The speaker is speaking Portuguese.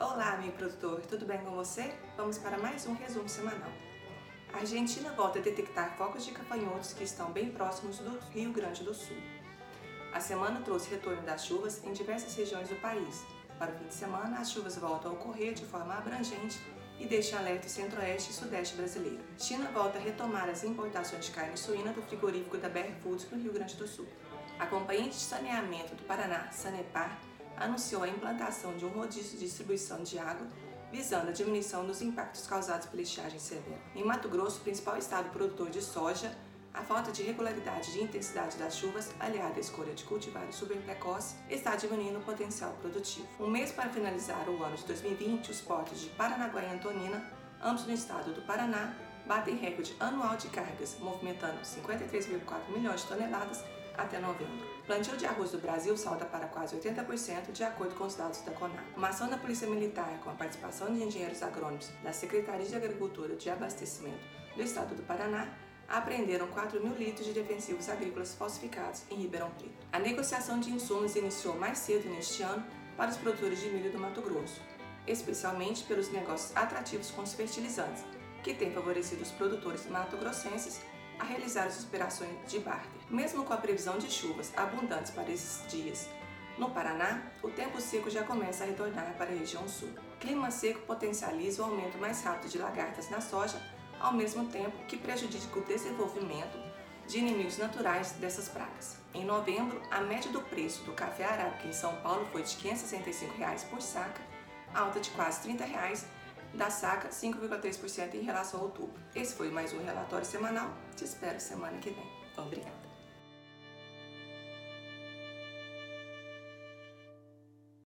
Olá, amigo produtor, tudo bem com você? Vamos para mais um resumo semanal. A Argentina volta a detectar focos de capanhotos que estão bem próximos do Rio Grande do Sul. A semana trouxe retorno das chuvas em diversas regiões do país. Para o fim de semana, as chuvas voltam a ocorrer de forma abrangente e deixa alerta o centro-oeste e sudeste brasileiro. China volta a retomar as importações de carne suína do frigorífico da BR Foods para o Rio Grande do Sul. A Companhia de Saneamento do Paraná, Sanepar, anunciou a implantação de um rodízio de distribuição de água visando a diminuição dos impactos causados pela estiagem severa. Em Mato Grosso, principal estado produtor de soja, a falta de regularidade de intensidade das chuvas, aliada à escolha de cultivares super precoce, está diminuindo o potencial produtivo. Um mês para finalizar o ano de 2020, os portos de Paranaguá e Antonina, ambos no estado do Paraná, batem recorde anual de cargas, movimentando 53,4 milhões de toneladas até novembro. Plantio de arroz do Brasil salta para quase 80%, de acordo com os dados da CONAR. Uma ação da Polícia Militar, com a participação de engenheiros agrônomos da Secretaria de Agricultura de Abastecimento do Estado do Paraná, apreenderam 4 mil litros de defensivos agrícolas falsificados em Ribeirão Preto. A negociação de insumos iniciou mais cedo neste ano para os produtores de milho do Mato Grosso, especialmente pelos negócios atrativos com os fertilizantes, que têm favorecido os produtores mato-grossenses a realizar as operações de barter. Mesmo com a previsão de chuvas abundantes para esses dias, no Paraná, o tempo seco já começa a retornar para a região sul. Clima seco potencializa o aumento mais rápido de lagartas na soja, ao mesmo tempo que prejudica o desenvolvimento de inimigos naturais dessas pragas. Em novembro, a média do preço do café arábica em São Paulo foi de 565 reais por saca, alta de quase 30 reais da saca 5,3% em relação a outubro. Esse foi mais um relatório semanal. Te espero semana que vem. Obrigada.